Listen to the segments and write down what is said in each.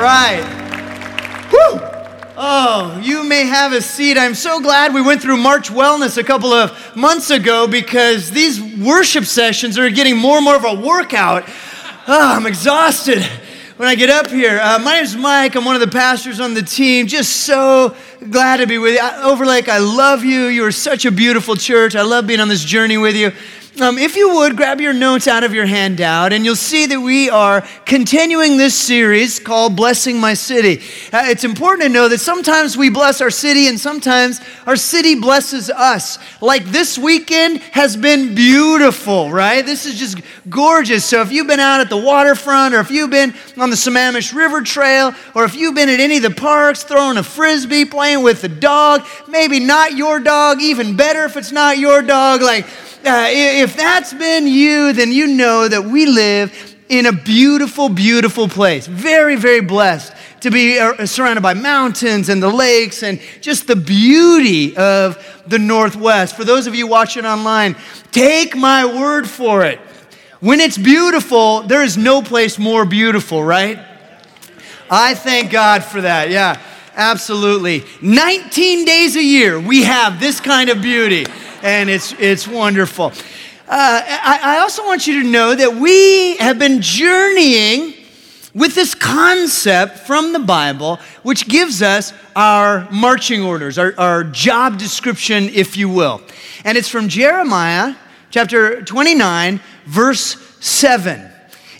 Right. Woo! Oh, you may have a seat. I'm so glad we went through March Wellness a couple of months ago because these worship sessions are getting more and more of a workout. Oh, I'm exhausted when I get up here. Uh, my name's Mike. I'm one of the pastors on the team. Just so glad to be with you. Overlake, I love you. You are such a beautiful church. I love being on this journey with you. Um, if you would, grab your notes out of your handout, and you'll see that we are continuing this series called Blessing My City. Uh, it's important to know that sometimes we bless our city, and sometimes our city blesses us. Like this weekend has been beautiful, right? This is just gorgeous. So if you've been out at the waterfront, or if you've been on the Sammamish River Trail, or if you've been at any of the parks throwing a frisbee, playing with the dog, maybe not your dog, even better if it's not your dog, like, uh, if that's been you, then you know that we live in a beautiful, beautiful place. Very, very blessed to be uh, surrounded by mountains and the lakes and just the beauty of the Northwest. For those of you watching online, take my word for it. When it's beautiful, there is no place more beautiful, right? I thank God for that. Yeah, absolutely. 19 days a year, we have this kind of beauty and it's, it's wonderful. Uh, I, I also want you to know that we have been journeying with this concept from the Bible, which gives us our marching orders, our, our job description, if you will. And it's from Jeremiah chapter 29, verse 7.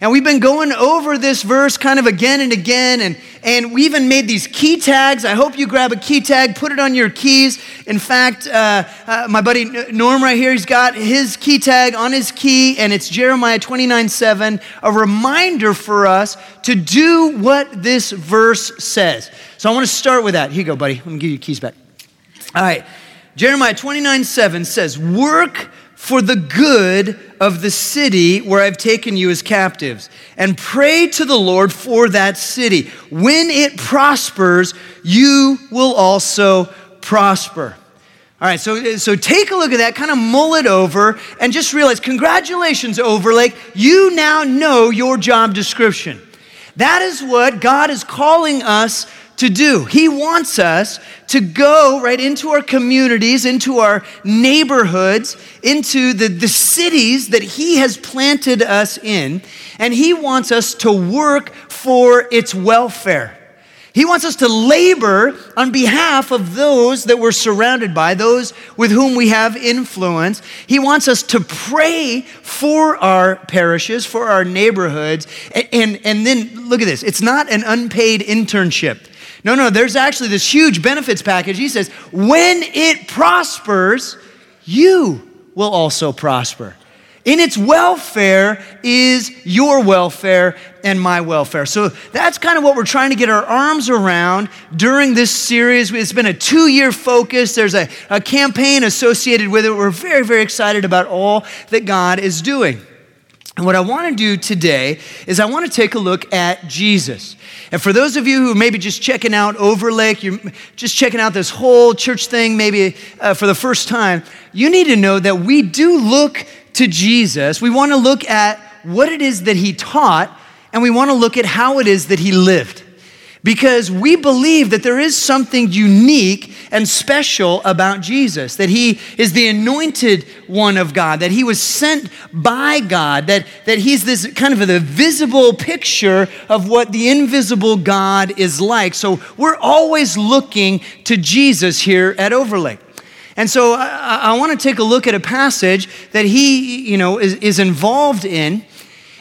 And we've been going over this verse kind of again and again, and, and we even made these key tags. I hope you grab a key tag, put it on your keys. In fact, uh, uh, my buddy Norm right here, he's got his key tag on his key, and it's Jeremiah 29 7, a reminder for us to do what this verse says. So I want to start with that. Here you go, buddy. Let me give you your keys back. All right. Jeremiah 29 7 says, Work for the good of the city where I've taken you as captives, and pray to the Lord for that city. When it prospers, you will also prosper. All right, so, so take a look at that, kind of mull it over, and just realize congratulations, Overlake. You now know your job description. That is what God is calling us to do. He wants us to go right into our communities, into our neighborhoods, into the, the cities that He has planted us in, and He wants us to work for its welfare. He wants us to labor on behalf of those that we're surrounded by, those with whom we have influence. He wants us to pray for our parishes, for our neighborhoods. And, and, and then look at this it's not an unpaid internship. No, no, there's actually this huge benefits package. He says, when it prospers, you will also prosper. In its welfare is your welfare and my welfare. So that's kind of what we're trying to get our arms around during this series. It's been a two year focus, there's a, a campaign associated with it. We're very, very excited about all that God is doing. And what I want to do today is I want to take a look at Jesus. And for those of you who may be just checking out Overlake, you're just checking out this whole church thing maybe uh, for the first time, you need to know that we do look to Jesus. We want to look at what it is that he taught, and we want to look at how it is that he lived because we believe that there is something unique and special about Jesus, that he is the anointed one of God, that he was sent by God, that, that he's this kind of the visible picture of what the invisible God is like. So we're always looking to Jesus here at Overlake. And so I, I want to take a look at a passage that he, you know, is, is involved in.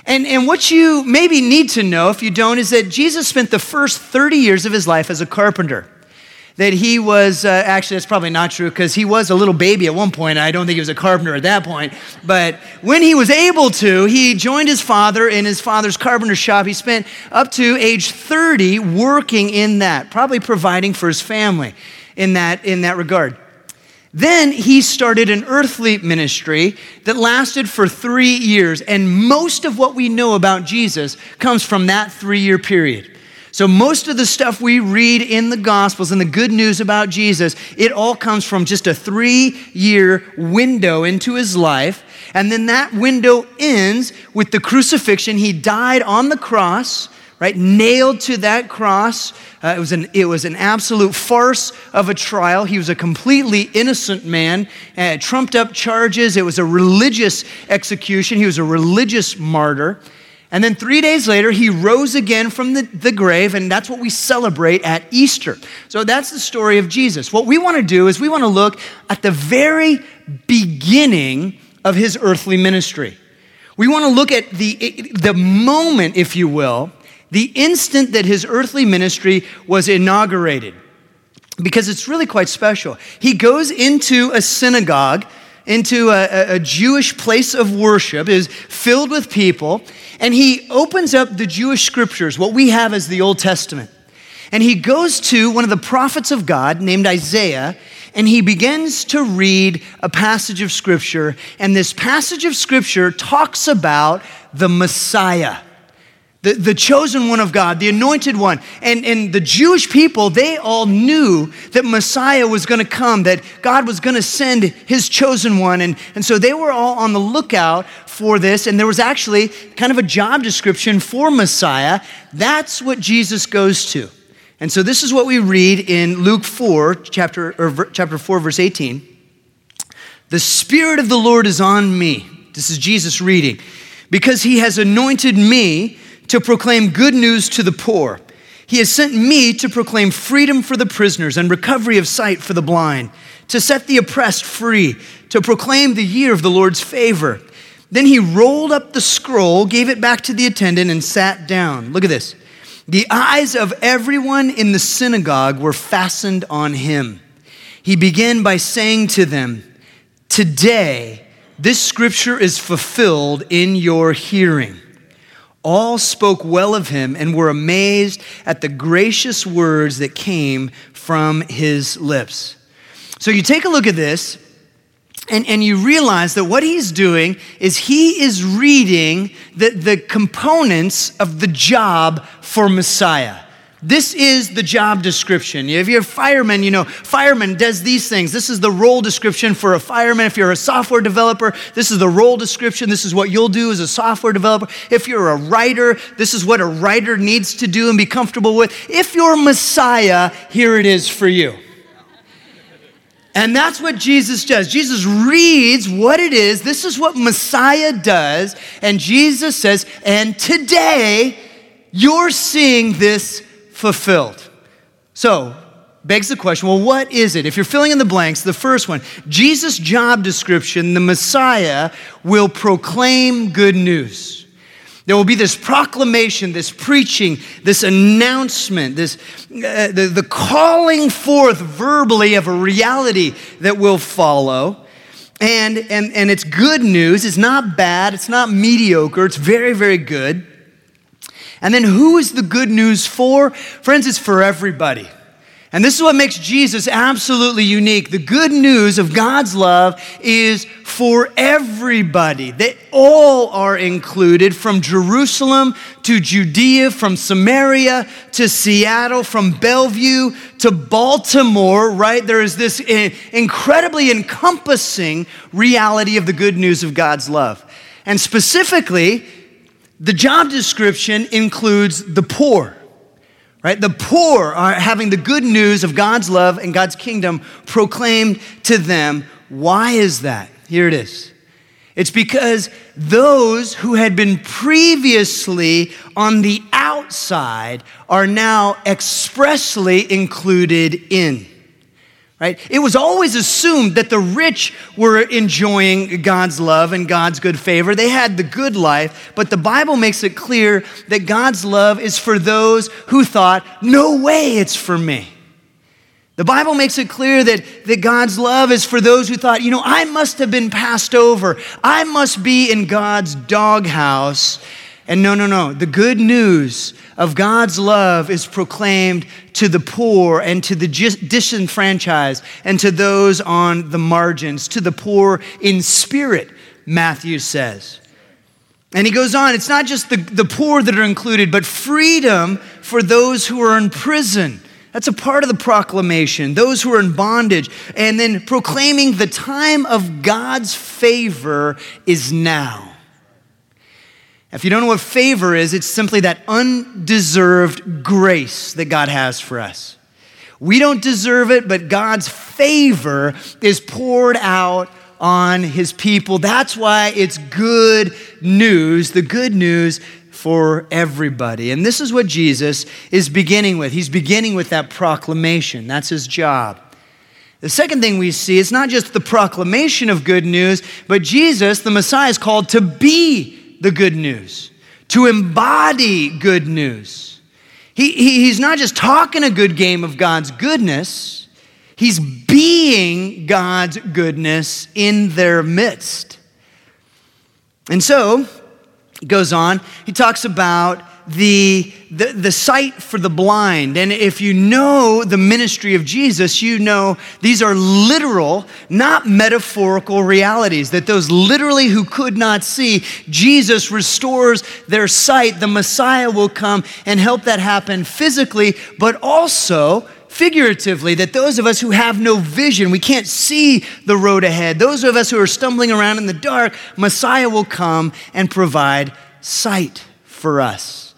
And, and what you maybe need to know, if you don't, is that Jesus spent the first 30 years of his life as a carpenter. That he was, uh, actually, that's probably not true because he was a little baby at one point. I don't think he was a carpenter at that point. But when he was able to, he joined his father in his father's carpenter shop. He spent up to age 30 working in that, probably providing for his family in that, in that regard. Then he started an earthly ministry that lasted for three years. And most of what we know about Jesus comes from that three year period. So, most of the stuff we read in the Gospels and the good news about Jesus, it all comes from just a three year window into his life. And then that window ends with the crucifixion. He died on the cross right? Nailed to that cross. Uh, it, was an, it was an absolute farce of a trial. He was a completely innocent man, uh, trumped up charges. It was a religious execution. He was a religious martyr. And then three days later, he rose again from the, the grave, and that's what we celebrate at Easter. So that's the story of Jesus. What we want to do is we want to look at the very beginning of his earthly ministry. We want to look at the, the moment, if you will, the instant that his earthly ministry was inaugurated, because it's really quite special. He goes into a synagogue, into a, a Jewish place of worship, is filled with people, and he opens up the Jewish scriptures, what we have as the Old Testament. And he goes to one of the prophets of God named Isaiah, and he begins to read a passage of scripture. And this passage of scripture talks about the Messiah. The, the chosen one of God, the anointed one. And, and the Jewish people, they all knew that Messiah was going to come, that God was going to send his chosen one. And, and so they were all on the lookout for this. And there was actually kind of a job description for Messiah. That's what Jesus goes to. And so this is what we read in Luke 4, chapter, or chapter 4, verse 18. The Spirit of the Lord is on me. This is Jesus reading. Because he has anointed me to proclaim good news to the poor. He has sent me to proclaim freedom for the prisoners and recovery of sight for the blind, to set the oppressed free, to proclaim the year of the Lord's favor. Then he rolled up the scroll, gave it back to the attendant, and sat down. Look at this. The eyes of everyone in the synagogue were fastened on him. He began by saying to them, Today, this scripture is fulfilled in your hearing. All spoke well of him and were amazed at the gracious words that came from his lips. So you take a look at this, and, and you realize that what he's doing is he is reading the, the components of the job for Messiah. This is the job description. If you're a fireman, you know, fireman does these things. This is the role description for a fireman. If you're a software developer, this is the role description. This is what you'll do as a software developer. If you're a writer, this is what a writer needs to do and be comfortable with. If you're Messiah, here it is for you. And that's what Jesus does. Jesus reads what it is. This is what Messiah does. And Jesus says, and today you're seeing this fulfilled. So, begs the question well, what is it? If you're filling in the blanks, the first one Jesus' job description, the Messiah will proclaim good news. There will be this proclamation, this preaching, this announcement, this, uh, the, the calling forth verbally of a reality that will follow. And, and, and it's good news. It's not bad. It's not mediocre. It's very, very good. And then who is the good news for? Friends, it's for everybody. And this is what makes Jesus absolutely unique. The good news of God's love is for everybody. They all are included from Jerusalem to Judea, from Samaria to Seattle, from Bellevue to Baltimore, right? There is this incredibly encompassing reality of the good news of God's love. And specifically, the job description includes the poor, right? The poor are having the good news of God's love and God's kingdom proclaimed to them. Why is that? Here it is. It's because those who had been previously on the outside are now expressly included in right? It was always assumed that the rich were enjoying God's love and God's good favor. They had the good life, but the Bible makes it clear that God's love is for those who thought, no way it's for me. The Bible makes it clear that, that God's love is for those who thought, you know, I must have been passed over. I must be in God's doghouse and no, no, no. The good news of God's love is proclaimed to the poor and to the disenfranchised and to those on the margins, to the poor in spirit, Matthew says. And he goes on, it's not just the, the poor that are included, but freedom for those who are in prison. That's a part of the proclamation, those who are in bondage. And then proclaiming the time of God's favor is now. If you don't know what favor is, it's simply that undeserved grace that God has for us. We don't deserve it, but God's favor is poured out on his people. That's why it's good news, the good news for everybody. And this is what Jesus is beginning with. He's beginning with that proclamation. That's his job. The second thing we see is not just the proclamation of good news, but Jesus, the Messiah, is called to be the good news, to embody good news. He, he, he's not just talking a good game of God's goodness, he's being God's goodness in their midst. And so, he goes on, he talks about the, the, the sight for the blind. And if you know the ministry of Jesus, you know these are literal, not metaphorical realities. That those literally who could not see, Jesus restores their sight. The Messiah will come and help that happen physically, but also figuratively, that those of us who have no vision, we can't see the road ahead, those of us who are stumbling around in the dark, Messiah will come and provide sight for us.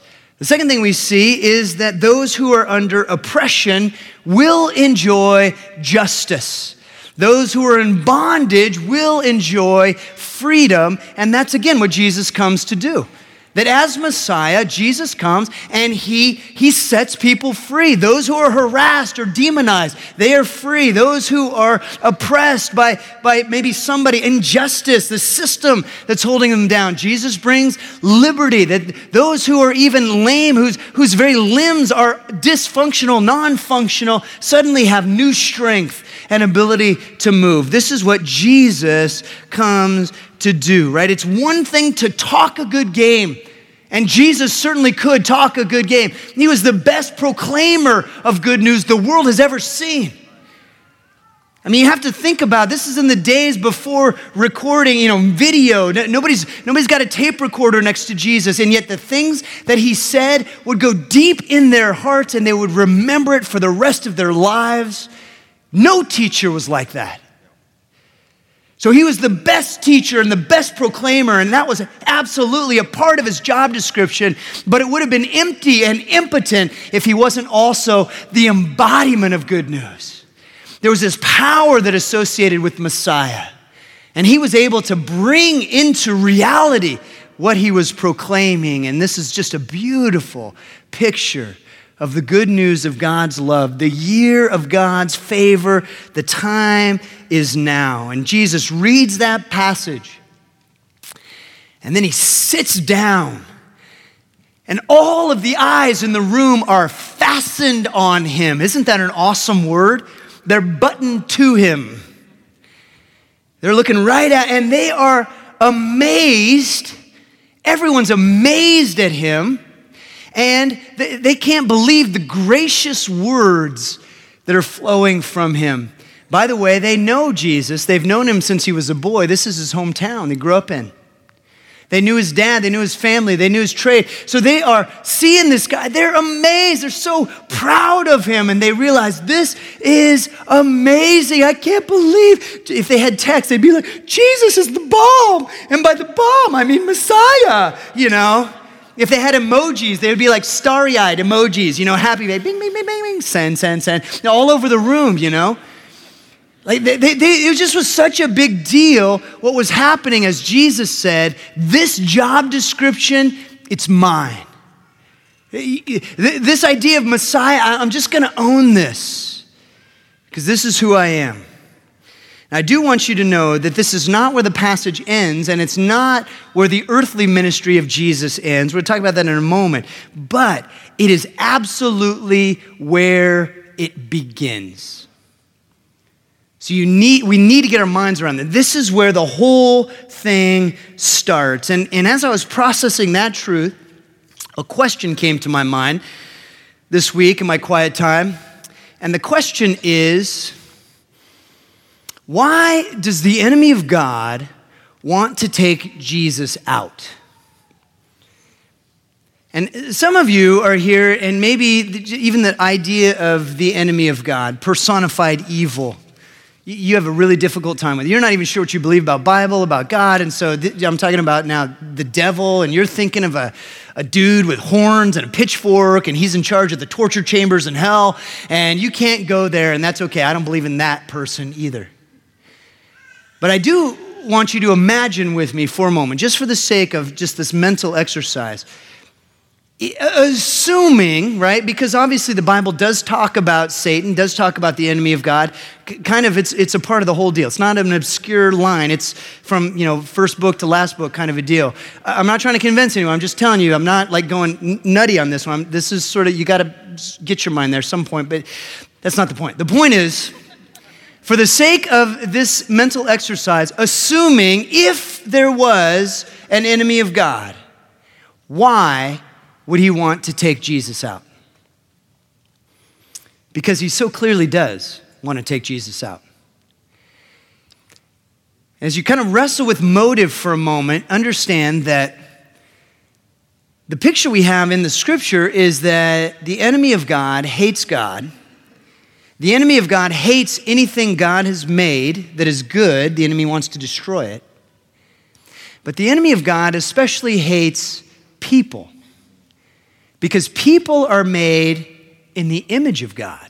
The second thing we see is that those who are under oppression will enjoy justice. Those who are in bondage will enjoy freedom. And that's again what Jesus comes to do. That as Messiah, Jesus comes and he, he sets people free. Those who are harassed or demonized, they are free. Those who are oppressed by, by maybe somebody, injustice, the system that's holding them down, Jesus brings liberty. That those who are even lame, whose, whose very limbs are dysfunctional, non functional, suddenly have new strength and ability to move. This is what Jesus comes to do, right? It's one thing to talk a good game. And Jesus certainly could talk a good game. He was the best proclaimer of good news the world has ever seen. I mean, you have to think about this is in the days before recording, you know, video. Nobody's, nobody's got a tape recorder next to Jesus, and yet the things that he said would go deep in their hearts and they would remember it for the rest of their lives. No teacher was like that. So he was the best teacher and the best proclaimer, and that was absolutely a part of his job description. But it would have been empty and impotent if he wasn't also the embodiment of good news. There was this power that associated with Messiah, and he was able to bring into reality what he was proclaiming. And this is just a beautiful picture of the good news of God's love, the year of God's favor, the time is now. And Jesus reads that passage and then he sits down. And all of the eyes in the room are fastened on him. Isn't that an awesome word? They're buttoned to him. They're looking right at, and they are amazed. Everyone's amazed at him and they can't believe the gracious words that are flowing from him. By the way, they know Jesus. They've known him since he was a boy. This is his hometown he grew up in. They knew his dad, they knew his family, they knew his trade. So they are seeing this guy. They're amazed. They're so proud of him. And they realize this is amazing. I can't believe. If they had text, they'd be like, Jesus is the bomb. And by the bomb, I mean Messiah, you know? If they had emojis, they would be like starry eyed emojis, you know, happy, bing, bing, bing, bing, bing, send, send, send, all over the room, you know. Like they, they, they, it just was such a big deal what was happening as Jesus said, This job description, it's mine. This idea of Messiah, I'm just going to own this because this is who I am. I do want you to know that this is not where the passage ends, and it's not where the earthly ministry of Jesus ends. We'll talk about that in a moment. But it is absolutely where it begins. So you need, we need to get our minds around that. This is where the whole thing starts. And, and as I was processing that truth, a question came to my mind this week in my quiet time. And the question is why does the enemy of God want to take Jesus out? And some of you are here, and maybe even the idea of the enemy of God, personified evil, you have a really difficult time with. You're not even sure what you believe about Bible, about God, and so th- I'm talking about now the devil, and you're thinking of a, a dude with horns and a pitchfork, and he's in charge of the torture chambers in hell, and you can't go there, and that's okay. I don't believe in that person either. But I do want you to imagine with me for a moment, just for the sake of just this mental exercise assuming, right? Because obviously the Bible does talk about Satan, does talk about the enemy of God. kind of, it's, it's a part of the whole deal. It's not an obscure line. It's from, you know, first book to last book kind of a deal. I'm not trying to convince anyone. I'm just telling you, I'm not like going nutty on this one. This is sort of, you got to get your mind there some point, but that's not the point. The point is, for the sake of this mental exercise, assuming if there was an enemy of God, why would he want to take Jesus out? Because he so clearly does want to take Jesus out. As you kind of wrestle with motive for a moment, understand that the picture we have in the scripture is that the enemy of God hates God. The enemy of God hates anything God has made that is good. The enemy wants to destroy it. But the enemy of God especially hates people because people are made in the image of God.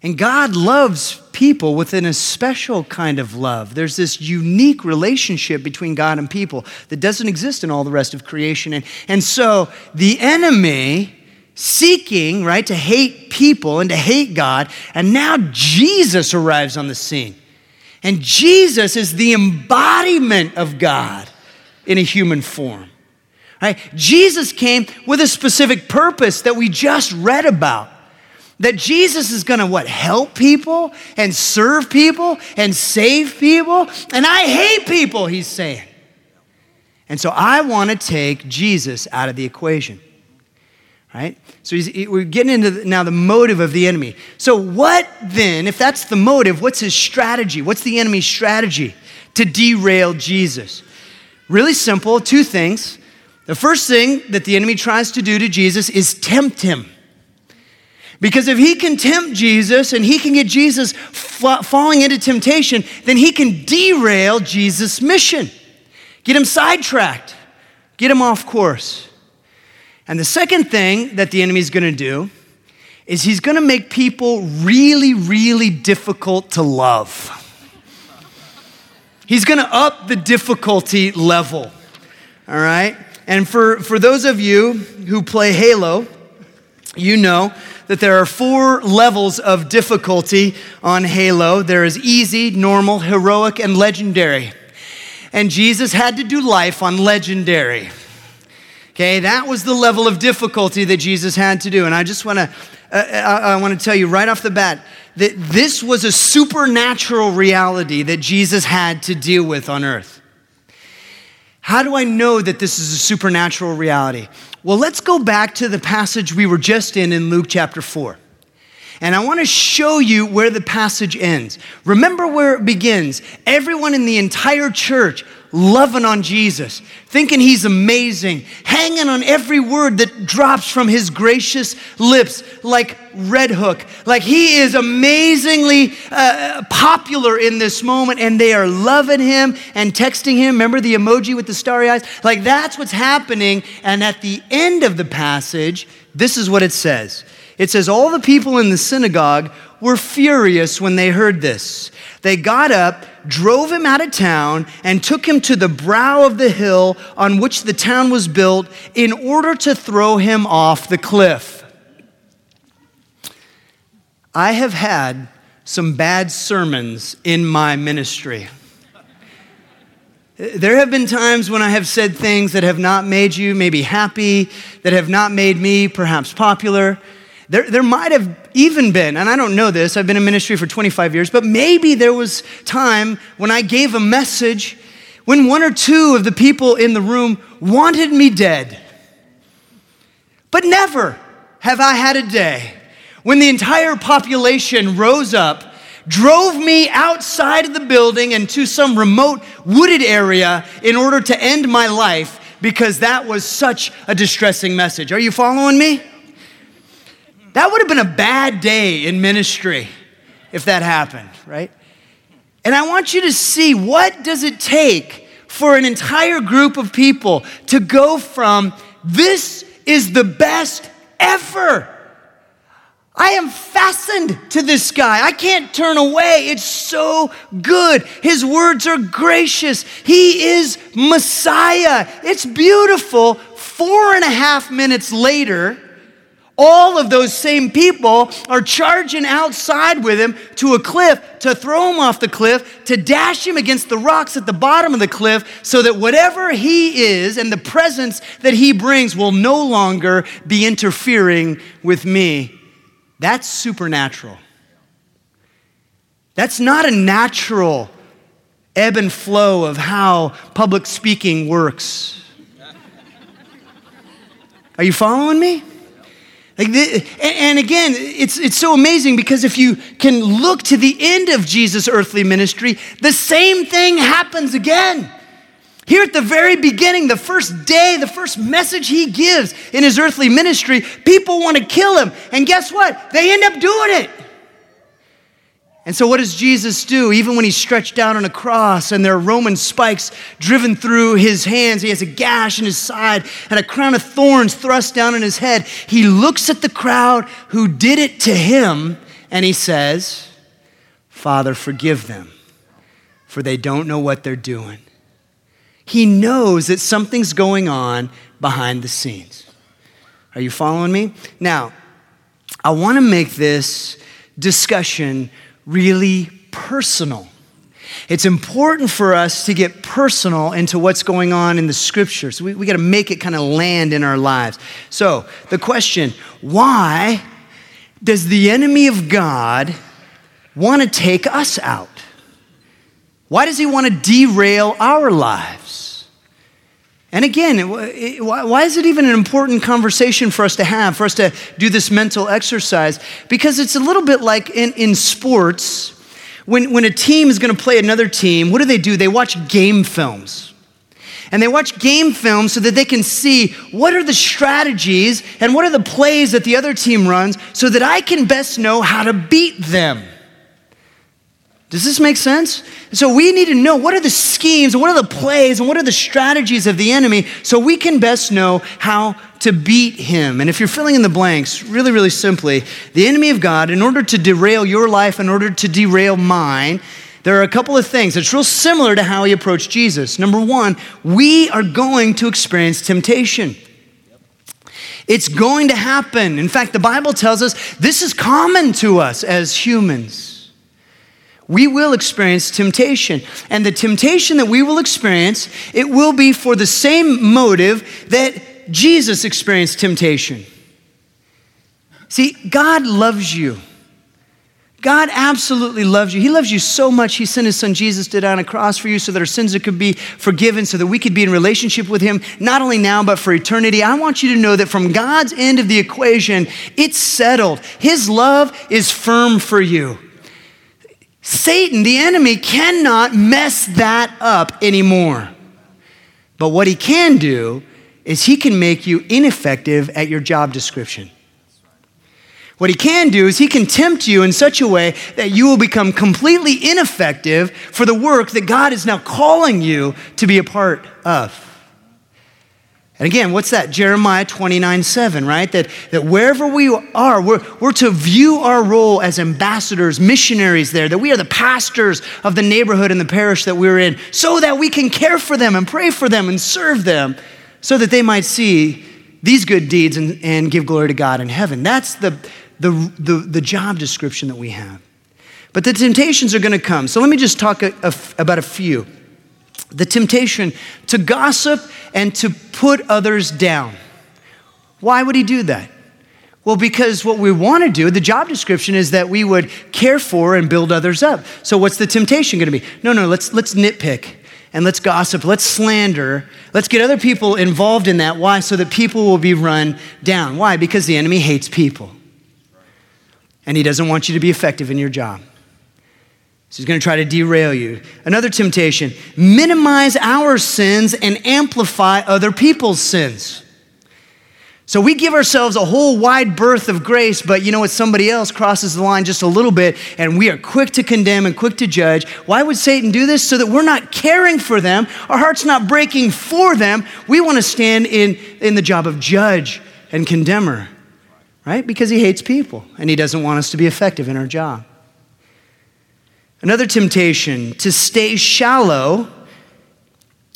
And God loves people within a special kind of love. There's this unique relationship between God and people that doesn't exist in all the rest of creation. And, and so the enemy seeking, right, to hate people and to hate God, and now Jesus arrives on the scene. And Jesus is the embodiment of God in a human form. Right? Jesus came with a specific purpose that we just read about. That Jesus is gonna what? Help people and serve people and save people. And I hate people, he's saying. And so I wanna take Jesus out of the equation. Right? So we're getting into the, now the motive of the enemy. So, what then, if that's the motive, what's his strategy? What's the enemy's strategy to derail Jesus? Really simple two things. The first thing that the enemy tries to do to Jesus is tempt him. Because if he can tempt Jesus and he can get Jesus falling into temptation, then he can derail Jesus' mission, get him sidetracked, get him off course. And the second thing that the enemy is going to do is he's to make people really, really difficult to love. He's to up the difficulty level, all right? And for, for those of you who play Halo, you know that there are four levels of difficulty on Halo there is easy, normal, heroic, and legendary. And Jesus had to do life on legendary. Okay, that was the level of difficulty that Jesus had to do. And I just want to uh, I, I want to tell you right off the bat that this was a supernatural reality that Jesus had to deal with on earth. How do I know that this is a supernatural reality? Well, let's go back to the passage we were just in in Luke chapter 4. And I want to show you where the passage ends. Remember where it begins. Everyone in the entire church loving on Jesus, thinking he's amazing, hanging on every word that drops from his gracious lips like Red Hook. Like he is amazingly uh, popular in this moment, and they are loving him and texting him. Remember the emoji with the starry eyes? Like that's what's happening. And at the end of the passage, this is what it says. It says, All the people in the synagogue were furious when they heard this. They got up, drove him out of town, and took him to the brow of the hill on which the town was built in order to throw him off the cliff. I have had some bad sermons in my ministry. There have been times when I have said things that have not made you maybe happy, that have not made me perhaps popular. There, there might have even been, and I don't know this, I've been in ministry for 25 years, but maybe there was time when I gave a message when one or two of the people in the room wanted me dead. But never have I had a day when the entire population rose up, drove me outside of the building and to some remote wooded area in order to end my life because that was such a distressing message. Are you following me? That would have been a bad day in ministry if that happened, right? And I want you to see what does it take for an entire group of people to go from this is the best ever. I am fastened to this guy. I can't turn away. It's so good. His words are gracious. He is Messiah. It's beautiful. Four and a half minutes later, all of those same people are charging outside with him to a cliff to throw him off the cliff, to dash him against the rocks at the bottom of the cliff, so that whatever he is and the presence that he brings will no longer be interfering with me. That's supernatural. That's not a natural ebb and flow of how public speaking works. Are you following me? Like the, and again, it's, it's so amazing because if you can look to the end of Jesus' earthly ministry, the same thing happens again. Here at the very beginning, the first day, the first message he gives in his earthly ministry, people want to kill him. And guess what? They end up doing it. And so, what does Jesus do? Even when he's stretched out on a cross and there are Roman spikes driven through his hands, he has a gash in his side and a crown of thorns thrust down in his head. He looks at the crowd who did it to him and he says, Father, forgive them, for they don't know what they're doing. He knows that something's going on behind the scenes. Are you following me? Now, I want to make this discussion really personal. It's important for us to get personal into what's going on in the scriptures. We, we got to make it kind of land in our lives. So, the question why does the enemy of God want to take us out? Why does he want to derail our lives? And again, why is it even an important conversation for us to have, for us to do this mental exercise? Because it's a little bit like in, in sports, when, when a team is going to play another team, what do they do? They watch game films. And they watch game films so that they can see what are the strategies and what are the plays that the other team runs so that I can best know how to beat them. Does this make sense? So we need to know what are the schemes what are the plays and what are the strategies of the enemy so we can best know how to beat him. And if you're filling in the blanks, really, really simply, the enemy of God, in order to derail your life, in order to derail mine, there are a couple of things. It's real similar to how he approached Jesus. Number one, we are going to experience temptation. It's going to happen. In fact, the Bible tells us this is common to us as humans we will experience temptation. And the temptation that we will experience, it will be for the same motive that Jesus experienced temptation. See, God loves you. God absolutely loves you. He loves you so much, He sent His Son Jesus to die on a cross for you so that our sins could be forgiven, so that we could be in relationship with Him, not only now, but for eternity. I want you to know that from God's end of the equation, it's settled. His love is firm for you. Satan, the enemy, cannot mess that up anymore. But what he can do is he can make you ineffective at your job description. What he can do is he can tempt you in such a way that you will become completely ineffective for the work that God is now calling you to be a part of. And again, what's that? Jeremiah 29 7, right? That, that wherever we are, we're, we're to view our role as ambassadors, missionaries there, that we are the pastors of the neighborhood and the parish that we're in, so that we can care for them and pray for them and serve them, so that they might see these good deeds and, and give glory to God in heaven. That's the, the, the, the job description that we have. But the temptations are going to come. So let me just talk about a few the temptation to gossip and to put others down. Why would he do that? Well, because what we want to do, the job description is that we would care for and build others up. So what's the temptation going to be? No, no, let's let's nitpick and let's gossip, let's slander, let's get other people involved in that. Why? So that people will be run down. Why? Because the enemy hates people. And he doesn't want you to be effective in your job. So he's going to try to derail you. Another temptation minimize our sins and amplify other people's sins. So we give ourselves a whole wide berth of grace, but you know what? Somebody else crosses the line just a little bit, and we are quick to condemn and quick to judge. Why would Satan do this? So that we're not caring for them, our heart's not breaking for them. We want to stand in, in the job of judge and condemner, right? Because he hates people and he doesn't want us to be effective in our job. Another temptation to stay shallow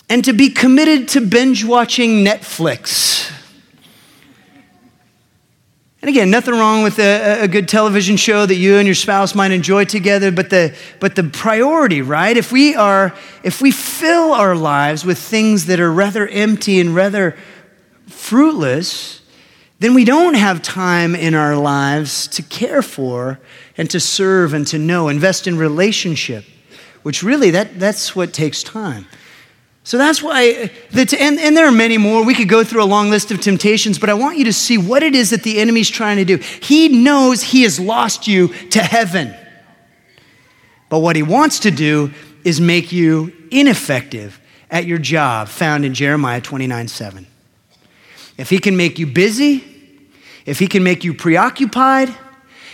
and to be committed to binge watching Netflix. And again, nothing wrong with a, a, good television show that you and your spouse might enjoy together, but the, but the priority, right? If we are, if we fill our lives with things that are rather empty and rather fruitless, then we don't have time in our lives to care for and to serve and to know, invest in relationship, which really that, that's what takes time. So that's why, the, and, and there are many more. We could go through a long list of temptations, but I want you to see what it is that the enemy's trying to do. He knows he has lost you to heaven. But what he wants to do is make you ineffective at your job, found in Jeremiah 29 7. If he can make you busy, if he can make you preoccupied,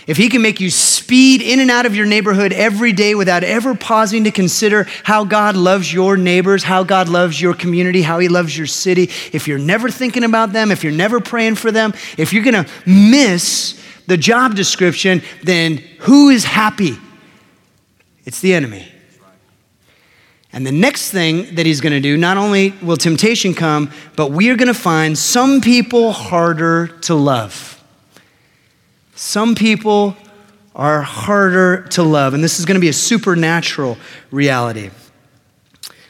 if he can make you speed in and out of your neighborhood every day without ever pausing to consider how God loves your neighbors, how God loves your community, how he loves your city, if you're never thinking about them, if you're never praying for them, if you're to miss the job description, then who is happy? It's the enemy. And the next thing that he's going to do, not only will temptation come, but we are going to find some people harder to love. Some people are harder to love, and this is going to be a supernatural reality.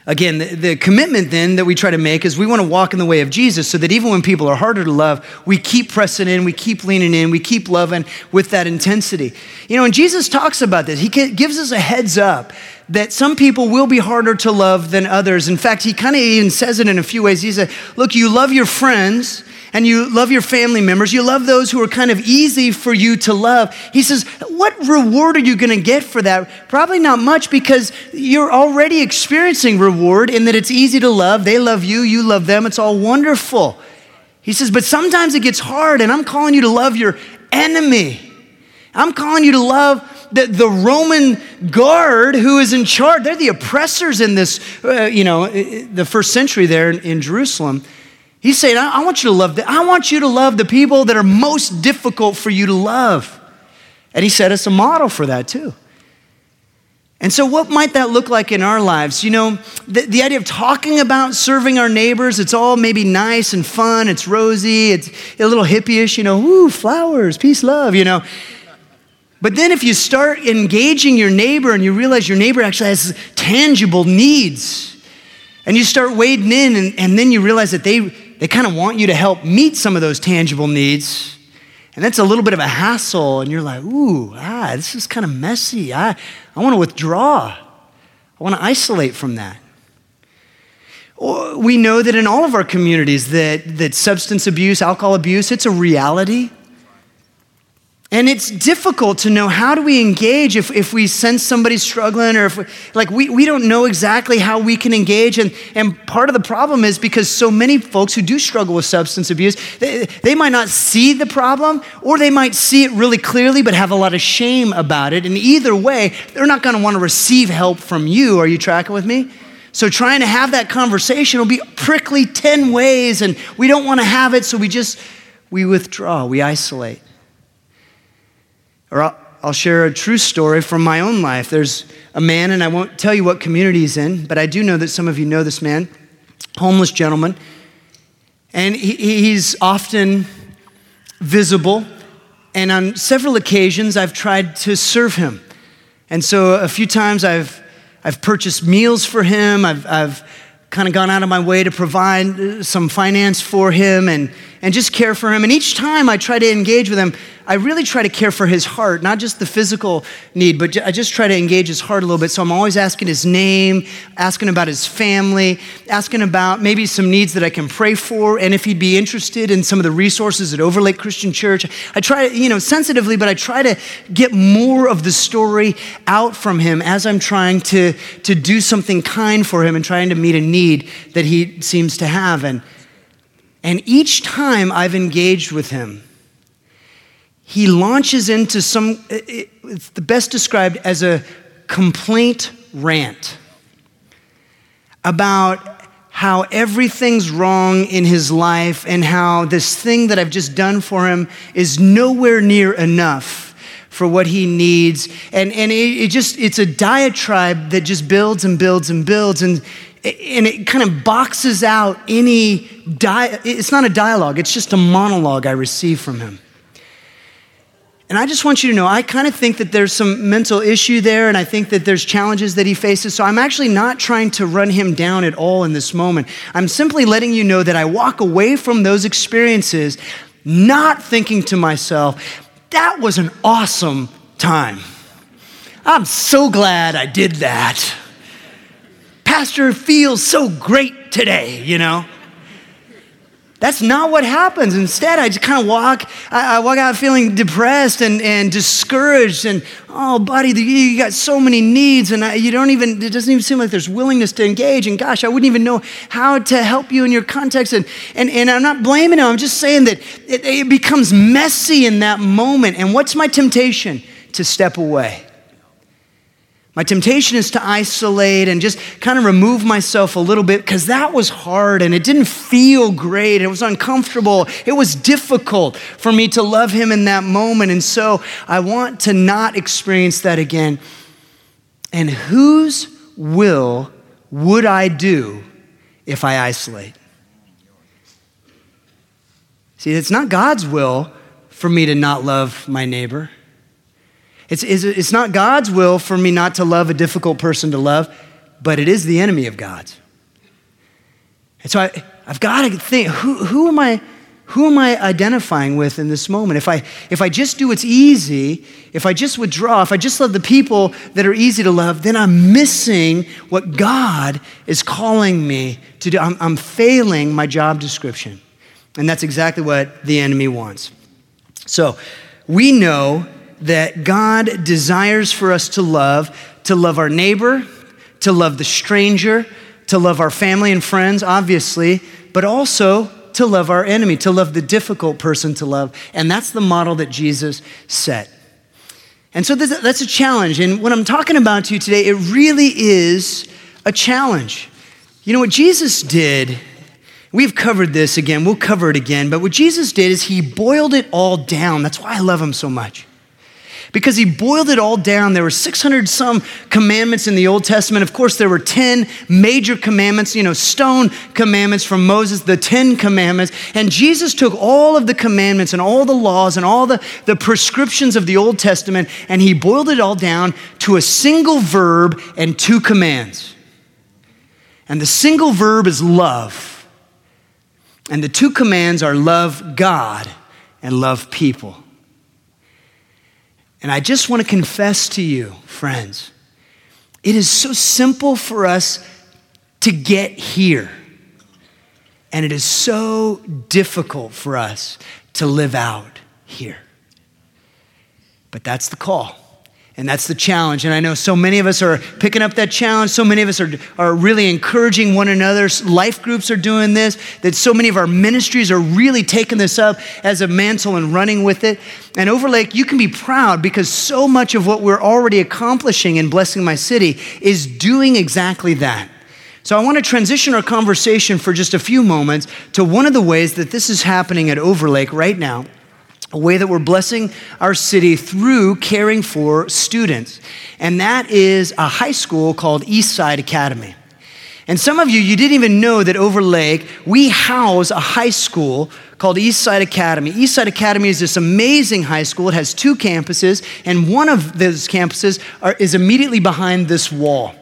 Again, the, the, commitment then that we try to make is we want to walk in the way of Jesus so that even when people are harder to love, we keep pressing in, we keep leaning in, we keep loving with that intensity. You know, and Jesus talks about this. He gives us a heads up that some people will be harder to love than others. In fact, he kind of even says it in a few ways. He said, Look, you love your friends and you love your family members, you love those who are kind of easy for you to love. He says, What reward are you going to get for that? Probably not much because you're already experiencing reward in that it's easy to love. They love you, you love them. It's all wonderful. He says, But sometimes it gets hard, and I'm calling you to love your enemy. I'm calling you to love the, the Roman guard who is in charge. They're the oppressors in this, uh, you know, the first century there in, in Jerusalem. He's saying, I, I want you to love the, I want you to love the people that are most difficult for you to love. And he set us a model for that too. And so, what might that look like in our lives? You know, the, the, idea of talking about serving our neighbors, it's all maybe nice and fun, it's rosy, it's a little hippie-ish, you know, ooh, flowers, peace, love, you know. But then if you start engaging your neighbor and you realize your neighbor actually has tangible needs, and you start wading in, and, and then you realize that they, they kind of want you to help meet some of those tangible needs. And that's a little bit of a hassle, and you're like, ooh, ah, this is kind of messy. I, I want to withdraw. I want to isolate from that. We know that in all of our communities that, that substance abuse, alcohol abuse, it's a reality. And it's difficult to know how do we engage if, if we sense somebody struggling or if we, like we, we don't know exactly how we can engage. And, and part of the problem is because so many folks who do struggle with substance abuse, they, they might not see the problem or they might see it really clearly but have a lot of shame about it. And either way, they're not going to want to receive help from you. Are you tracking with me? So trying to have that conversation will be prickly 10 ways and we don't want to have it. So we just, we withdraw, we isolate. Or I'll, share a true story from my own life. There's a man, and I won't tell you what community he's in, but I do know that some of you know this man, homeless gentleman. And he, he's often visible. And on several occasions, I've tried to serve him. And so a few times I've, I've purchased meals for him. I've, I've kind of gone out of my way to provide uh, some finance for him and, and just care for him. And each time I try to engage with him, I really try to care for his heart, not just the physical need, but I just try to engage his heart a little bit. So I'm always asking his name, asking about his family, asking about maybe some needs that I can pray for, and if he'd be interested in some of the resources at Overlake Christian Church. I try, you know, sensitively, but I try to get more of the story out from him as I'm trying to, to do something kind for him and trying to meet a need that he seems to have. And And each time I've engaged with him, he launches into some, it's the best described as a complaint rant about how everything's wrong in his life and how this thing that I've just done for him is nowhere near enough for what he needs. And, and it, it just, it's a diatribe that just builds and builds and builds. And, and it kind of boxes out any, di- it's not a dialogue, it's just a monologue I receive from him. And I just want you to know, I kind of think that there's some mental issue there, and I think that there's challenges that he faces. So I'm actually not trying to run him down at all in this moment. I'm simply letting you know that I walk away from those experiences not thinking to myself, that was an awesome time. I'm so glad I did that. Pastor feels so great today, you know? That's not what happens. Instead, I just kind of walk, I, I, walk out feeling depressed and, and discouraged and, oh, buddy, you got so many needs and I, you don't even, it doesn't even seem like there's willingness to engage. And gosh, I wouldn't even know how to help you in your context. And, and, and I'm not blaming him. I'm just saying that it, it becomes messy in that moment. And what's my temptation? To step away. My temptation is to isolate and just kind of remove myself a little bit because that was hard and it didn't feel great. It was uncomfortable. It was difficult for me to love him in that moment. And so I want to not experience that again. And whose will would I do if I isolate? See, it's not God's will for me to not love my neighbor. It's, it's not God's will for me not to love a difficult person to love, but it is the enemy of God's. And so I, I've got to think who, who, am I, who am I identifying with in this moment? If I, if I just do what's easy, if I just withdraw, if I just love the people that are easy to love, then I'm missing what God is calling me to do. I'm, I'm failing my job description. And that's exactly what the enemy wants. So we know that God desires for us to love, to love our neighbor, to love the stranger, to love our family and friends, obviously, but also to love our enemy, to love the difficult person to love. And that's the model that Jesus set. And so that's a challenge. And what I'm talking about to you today, it really is a challenge. You know what Jesus did? We've covered this again, we'll cover it again, but what Jesus did is he boiled it all down. That's why I love him so much because he boiled it all down. There were 600 some commandments in the Old Testament. Of course, there were 10 major commandments, you know, stone commandments from Moses, the 10 commandments. And Jesus took all of the commandments and all the laws and all the, the prescriptions of the Old Testament and he boiled it all down to a single verb and two commands. And the single verb is love. And the two commands are love God and love people. And I just want to confess to you, friends, it is so simple for us to get here. And it is so difficult for us to live out here. But that's the call. And that's the challenge. And I know so many of us are picking up that challenge. So many of us are, are really encouraging one another. Life groups are doing this. That so many of our ministries are really taking this up as a mantle and running with it. And Overlake, you can be proud because so much of what we're already accomplishing in Blessing My City is doing exactly that. So I want to transition our conversation for just a few moments to one of the ways that this is happening at Overlake right now a way that we're blessing our city through caring for students. And that is a high school called Eastside Academy. And some of you, you didn't even know that Overlake, we house a high school called Eastside Academy. Eastside Academy is this amazing high school. It has two campuses, and one of those campuses are, is immediately behind this wall.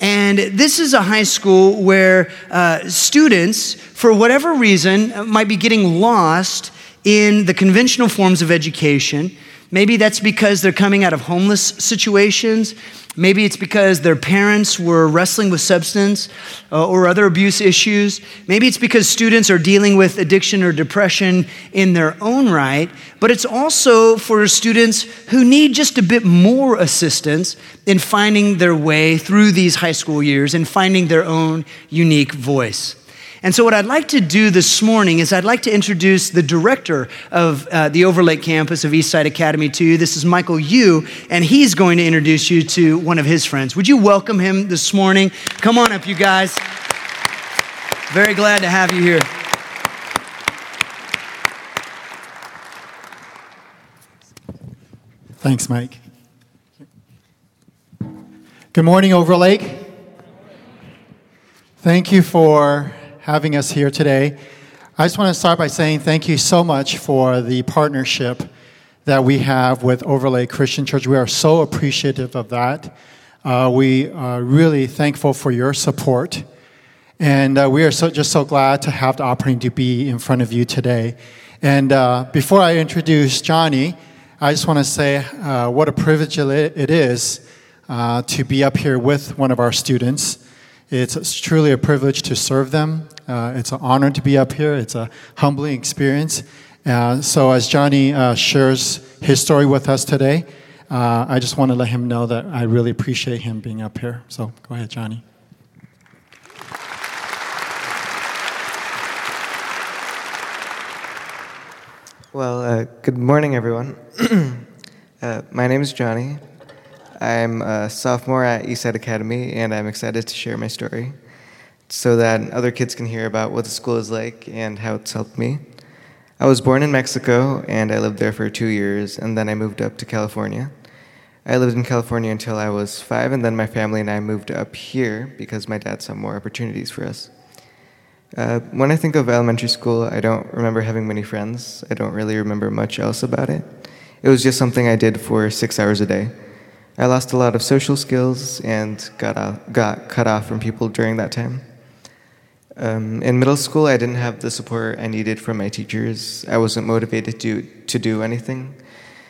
And this is a high school where uh, students, for whatever reason, might be getting lost in the conventional forms of education. Maybe that's because they're coming out of homeless situations. Maybe it's because their parents were wrestling with substance uh, or other abuse issues. Maybe it's because students are dealing with addiction or depression in their own right. But it's also for students who need just a bit more assistance in finding their way through these high school years and finding their own unique voice. And so, what I'd like to do this morning is I'd like to introduce the director of uh, the Overlake campus of Eastside Academy to you. This is Michael Yu, and he's going to introduce you to one of his friends. Would you welcome him this morning? Come on up, you guys. Very glad to have you here. Thanks, Mike. Good morning, Overlake. Thank you for having us here today. I just want to start by saying thank you so much for the partnership that we have with Overlake Christian Church. We are so appreciative of that. Uh, we are really thankful for your support. And uh, we are so, just so glad to have the opportunity to be in front of you today. And uh, before I introduce Johnny, I just want to say uh, what a privilege it is uh, to be up here with one of our students. It's truly a privilege to serve them. Uh, it's an honor to be up here. It's a humbling experience. Uh, so, as Johnny uh, shares his story with us today, uh, I just want to let him know that I really appreciate him being up here. So, go ahead, Johnny. Well, uh, good morning, everyone. uh, my name is Johnny. I'm a sophomore at Eastside Academy, and I'm excited to share my story so that other kids can hear about what the school is like and how it's helped me. I was born in Mexico, and I lived there for two years, and then I moved up to California. I lived in California until I was five, and then my family and I moved up here because my dad saw more opportunities for us. Uh, when I think of elementary school, I don't remember having many friends. I don't really remember much else about it. It was just something I did for six hours a day. I lost a lot of social skills and got, got cut off from people during that time. Um, in middle school, I didn't have the support I needed from my teachers. I wasn't motivated to, to do anything.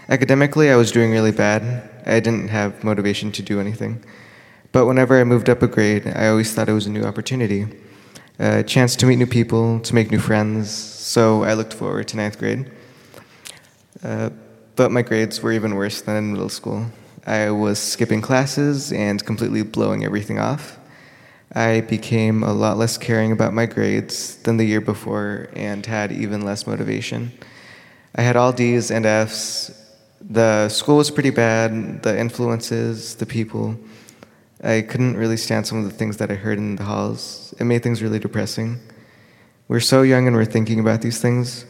Academically, I was doing really bad. I didn't have motivation to do anything. But whenever I moved up a grade, I always thought it was a new opportunity, a chance to meet new people, to make new friends. So I looked forward to ninth grade. Uh, but my grades were even worse than in middle school. I was skipping classes and completely blowing everything off. I became a lot less caring about my grades than the year before and had even less motivation. I had all D's and F's. The school was pretty bad, the influences, the people. I couldn't really stand some of the things that I heard in the halls. It made things really depressing. We're so young and we're thinking about these things.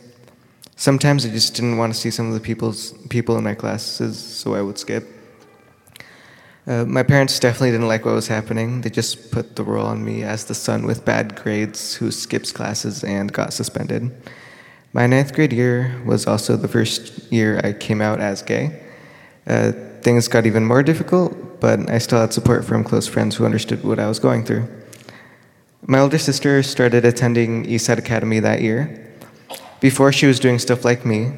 Sometimes I just didn't want to see some of the people's, people in my classes, so I would skip. Uh, my parents definitely didn't like what was happening. They just put the role on me as the son with bad grades who skips classes and got suspended. My ninth grade year was also the first year I came out as gay. Uh, things got even more difficult, but I still had support from close friends who understood what I was going through. My older sister started attending Eastside Academy that year. Before, she was doing stuff like me,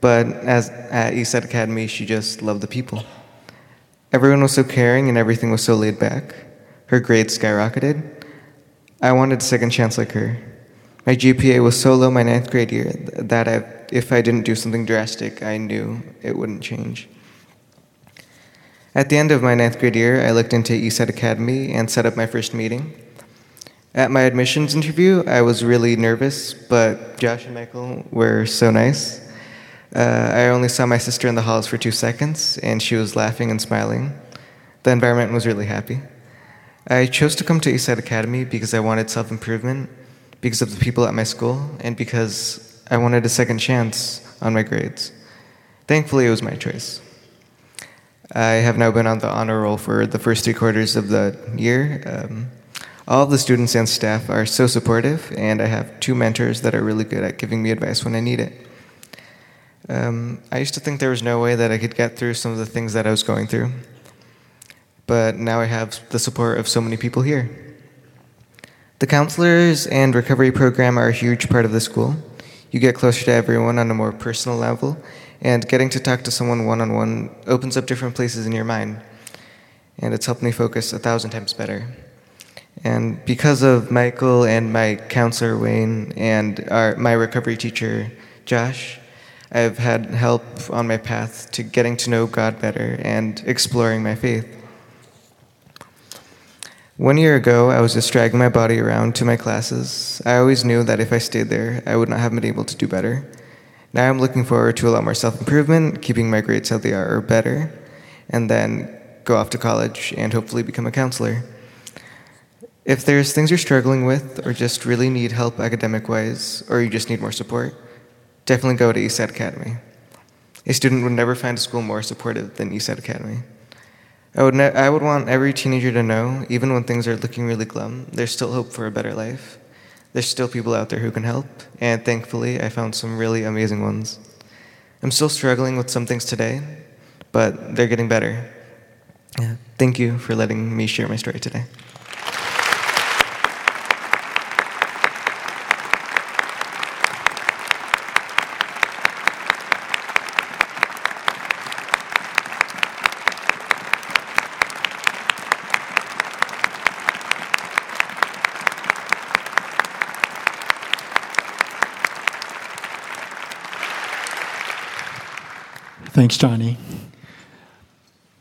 but as at Eastside Academy, she just loved the people. Everyone was so caring and everything was so laid back. Her grades skyrocketed. I wanted a second chance like her. My GPA was so low my ninth grade year that I, if I didn't do something drastic, I knew it wouldn't change. At the end of my ninth grade year, I looked into Eastside Academy and set up my first meeting. At my admissions interview, I was really nervous, but Josh and Michael were so nice. Uh, I only saw my sister in the halls for two seconds, and she was laughing and smiling. The environment was really happy. I chose to come to Eastside Academy because I wanted self improvement, because of the people at my school, and because I wanted a second chance on my grades. Thankfully, it was my choice. I have now been on the honor roll for the first three quarters of the year. Um, all of the students and staff are so supportive, and I have two mentors that are really good at giving me advice when I need it. Um, I used to think there was no way that I could get through some of the things that I was going through. But now I have the support of so many people here. The counselors and recovery program are a huge part of the school. You get closer to everyone on a more personal level, and getting to talk to someone one on one opens up different places in your mind. And it's helped me focus a thousand times better. And because of Michael and my counselor, Wayne, and our, my recovery teacher, Josh, I've had help on my path to getting to know God better and exploring my faith. One year ago, I was just dragging my body around to my classes. I always knew that if I stayed there, I would not have been able to do better. Now I'm looking forward to a lot more self improvement, keeping my grades how they are or better, and then go off to college and hopefully become a counselor. If there's things you're struggling with, or just really need help academic wise, or you just need more support, definitely go to Eastside Academy. A student would never find a school more supportive than Eastside Academy. I would, ne- I would want every teenager to know, even when things are looking really glum, there's still hope for a better life. There's still people out there who can help, and thankfully, I found some really amazing ones. I'm still struggling with some things today, but they're getting better. Yeah, thank you for letting me share my story today. Thanks, Johnny.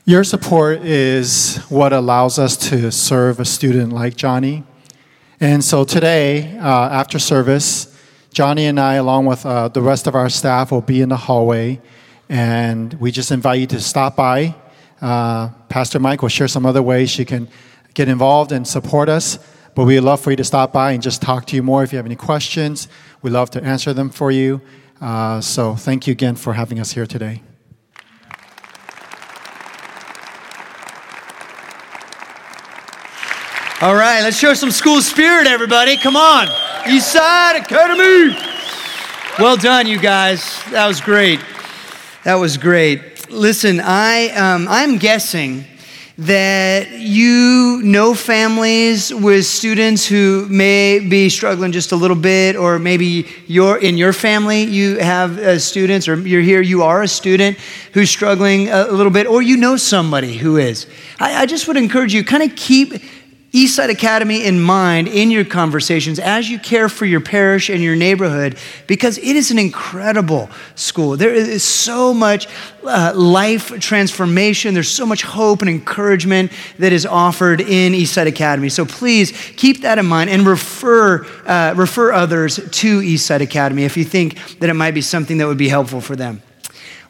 Your support is what allows us to serve a student like Johnny. And so today, uh, after service, Johnny and I, along with uh, the rest of our staff, will be in the hallway. And we just invite you to stop by. Uh, Pastor Mike will share some other ways you can get involved and support us. But we'd love for you to stop by and just talk to you more if you have any questions. We'd love to answer them for you. Uh, so thank you again for having us here today. All right, let's show some school spirit, everybody. Come on. Eastside Academy. Well done, you guys. That was great. That was great. Listen, I, um, I'm guessing that you know families with students who may be struggling just a little bit, or maybe you're in your family, you have uh, students, or you're here, you are a student who's struggling a little bit, or you know somebody who is. I, I just would encourage you kind of keep Eastside Academy in mind in your conversations as you care for your parish and your neighborhood because it is an incredible school. There is so much uh, life transformation, there's so much hope and encouragement that is offered in Eastside Academy. So please keep that in mind and refer, uh, refer others to Eastside Academy if you think that it might be something that would be helpful for them.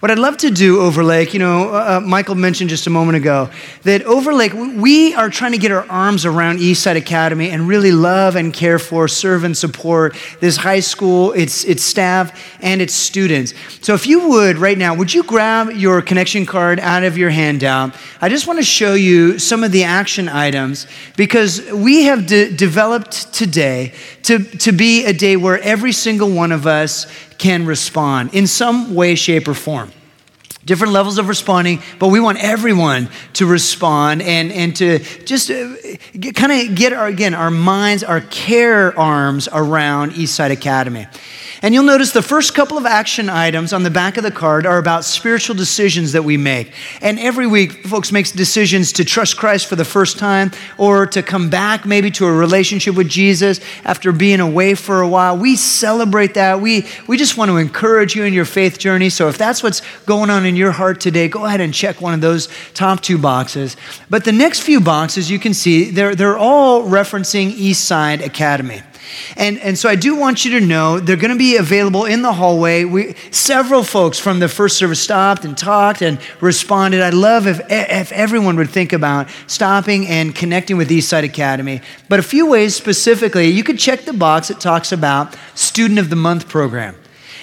What I'd love to do, Overlake, you know, uh, uh, Michael mentioned just a moment ago that Overlake, we are trying to get our arms around Eastside Academy and really love and care for, serve and support this high school, its, its staff, and its students. So if you would, right now, would you grab your connection card out of your handout? I just want to show you some of the action items because we have de- developed today to, to be a day where every single one of us can respond in some way, shape, or form different levels of responding, but we want everyone to respond and, and to just uh, kind of get our, again, our minds, our care arms around Eastside Academy. And you'll notice the first couple of action items on the back of the card are about spiritual decisions that we make. And every week, folks make decisions to trust Christ for the first time or to come back maybe to a relationship with Jesus after being away for a while. We celebrate that. We, we just want to encourage you in your faith journey. So if that's what's going on in your heart today, go ahead and check one of those top two boxes. But the next few boxes, you can see, they're, they're all referencing Eastside Academy. And, and so I do want you to know they're going to be available in the hallway. We, several folks from the first service stopped and talked and responded. I'd love if, if everyone would think about stopping and connecting with Eastside Academy. But a few ways specifically, you could check the box that talks about Student of the Month program.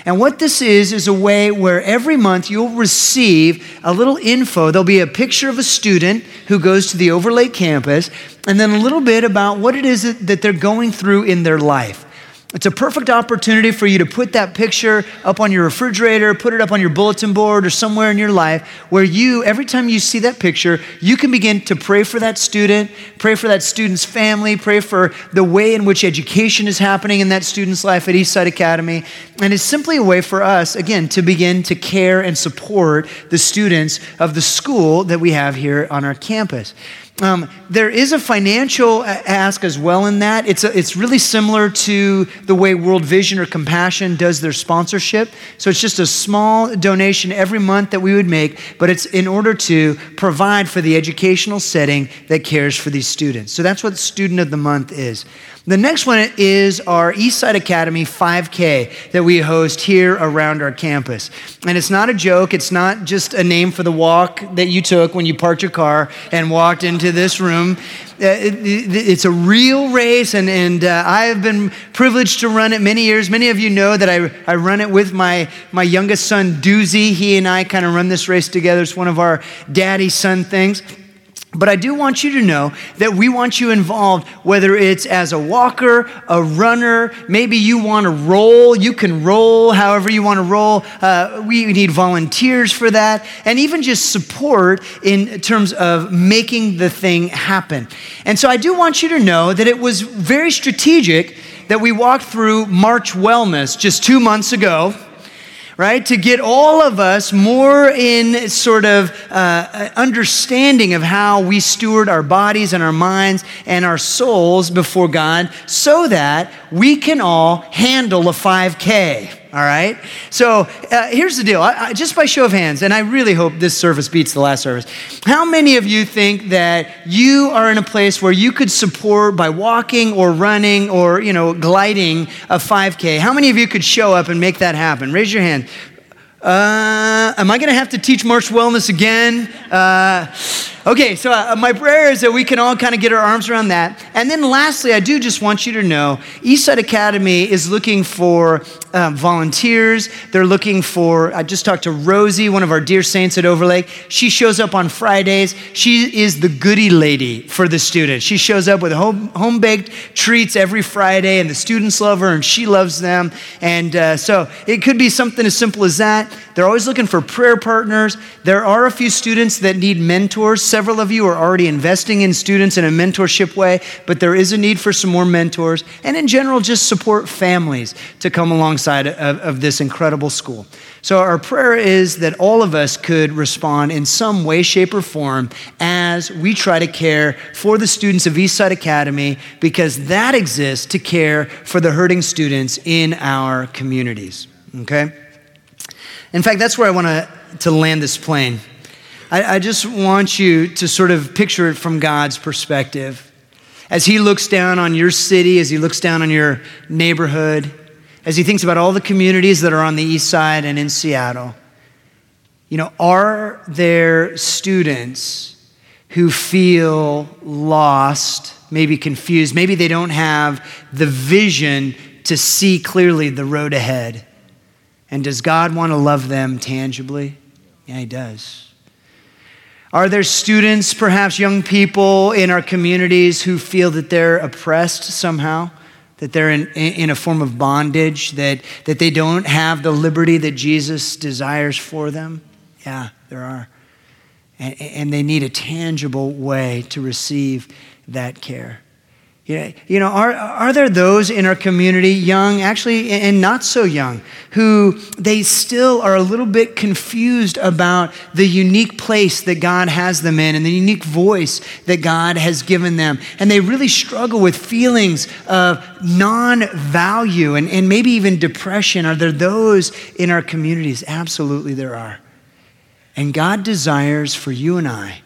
And what this is, is a way where every month you'll receive a little info. There'll be a picture of a student who goes to the Overlake campus, and then a little bit about what it is that they're going through in their life. It's a perfect opportunity for you to put that picture up on your refrigerator, put it up on your bulletin board or somewhere in your life where you, every time you see that picture, you can begin to pray for that student, pray for that student's family, pray for the way in which education is happening in that student's life at Eastside Academy. And it's simply a way for us, again, to begin to care and support the students of the school that we have here on our campus. Um, there is a financial ask as well in that. It's, a, it's really similar to the way World Vision or Compassion does their sponsorship. So it's just a small donation every month that we would make, but it's in order to provide for the educational setting that cares for these students. So that's what Student of the Month is. The next one is our Eastside Academy 5K that we host here around our campus. And it's not a joke, it's not just a name for the walk that you took when you parked your car and walked into this room. Uh, it's a real race, and, and uh, I have been privileged to run it many years. Many of you know that I, I run it with my, my youngest son, Doozy. He and I kind of run this race together. It's one of our daddy son things. But I do want you to know that we want you involved, whether it's as a walker, a runner, maybe you want to roll, you can roll however you want to roll. Uh, we need volunteers for that, and even just support in terms of making the thing happen. And so I do want you to know that it was very strategic that we walked through March Wellness just two months ago right? To get all of us more in sort of uh, understanding of how we steward our bodies and our minds and our souls before God so that we can all handle a 5K all right? So uh, here's the deal. I, I, just by show of hands, and I really hope this service beats the last service. How many of you think that you are in a place where you could support by walking or running or, you know, gliding a 5K? How many of you could show up and make that happen? Raise your hand. Uh, am I going to have to teach March Wellness again? Uh, okay, so uh, my prayer is that we can all kind of get our arms around that. And then lastly, I do just want you to know Eastside Academy is looking for um, volunteers. They're looking for, I just talked to Rosie, one of our dear saints at Overlake. She shows up on Fridays. She is the goody lady for the students. She shows up with home, baked treats every Friday, and the students love her, and she loves them. And uh, so it could be something as simple as that. They're always looking for prayer partners. There are a few students that need mentors. Several of you are already investing in students in a mentorship way, but there is a need for some more mentors. And in general, just support families to come alongside of, of this incredible school. So, our prayer is that all of us could respond in some way, shape, or form as we try to care for the students of Eastside Academy because that exists to care for the hurting students in our communities. Okay? In fact, that's where I want to, land this plane. I, I just want you to sort of picture it from God's perspective. As He looks down on your city, as He looks down on your neighborhood, as He thinks about all the communities that are on the east side and in Seattle, you know, are there students who feel lost, maybe confused, maybe they don't have the vision to see clearly the road ahead? And does God want to love them tangibly? Yeah, He does. Are there students, perhaps young people in our communities who feel that they're oppressed somehow? That they're in, in a form of bondage, that, that they don't have the liberty that Jesus desires for them? Yeah, there are. And, and they need a tangible way to receive that care. You know, are, are there those in our community, young, actually, and not so young, who they still are a little bit confused about the unique place that God has them in and the unique voice that God has given them? And they really struggle with feelings of non value and, and maybe even depression. Are there those in our communities? Absolutely, there are. And God desires for you and I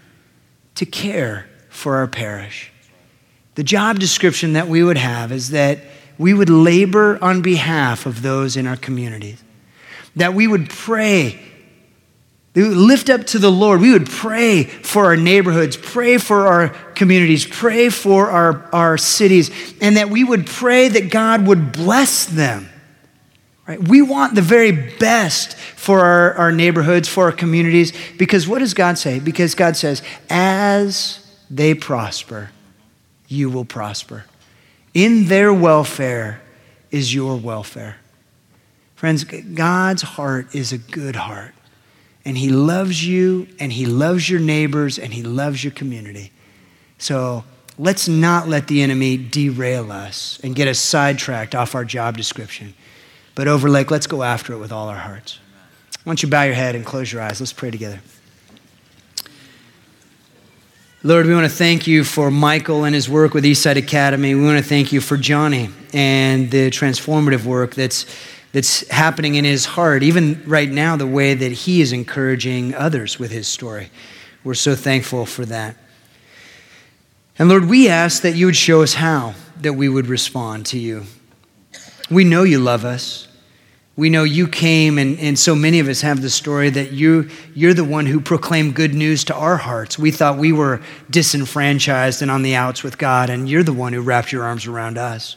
to care for our parish the job description that we would have is that we would labor on behalf of those in our communities, that we would pray. We would lift up to the Lord. We would pray for our neighborhoods, pray for our communities, pray for our, our cities, and that we would pray that God would bless them. Right? We want the very best for our, our neighborhoods, for our communities, because what does God say? Because God says, as they prosper, you will prosper. In their welfare is your welfare. Friends, God's heart is a good heart. And He loves you, and He loves your neighbors, and He loves your community. So let's not let the enemy derail us and get us sidetracked off our job description. But over, Overlake, let's go after it with all our hearts. Why don't you bow your head and close your eyes? Let's pray together. Lord, we want to thank you for Michael and his work with Eastside Academy. We want to thank you for Johnny and the transformative work that's, that's happening in his heart, even right now, the way that he is encouraging others with his story. We're so thankful for that. And Lord, we ask that you would show us how that we would respond to you. We know you love us. We know you came, and, and so many of us have the story that you, you're the one who proclaimed good news to our hearts. We thought we were disenfranchised and on the outs with God, and you're the one who wrapped your arms around us.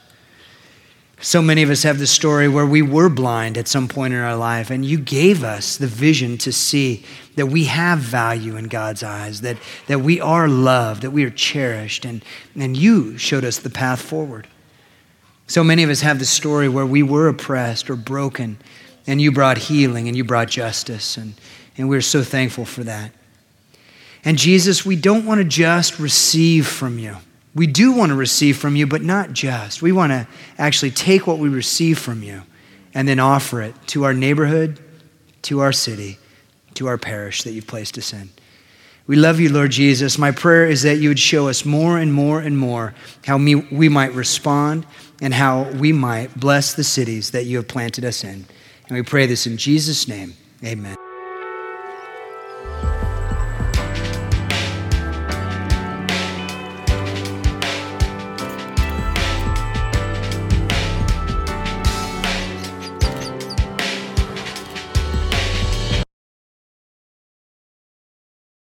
So many of us have the story where we were blind at some point in our life, and you gave us the vision to see that we have value in God's eyes, that, that we are loved, that we are cherished, and, and you showed us the path forward. So many of us have the story where we were oppressed or broken, and you brought healing and you brought justice, and, and we're so thankful for that. And Jesus, we don't want to just receive from you. We do want to receive from you, but not just. We want to actually take what we receive from you and then offer it to our neighborhood, to our city, to our parish that you've placed us in. We love you, Lord Jesus. My prayer is that you would show us more and more and more how we might respond and how we might bless the cities that you have planted us in. And we pray this in Jesus' name. Amen.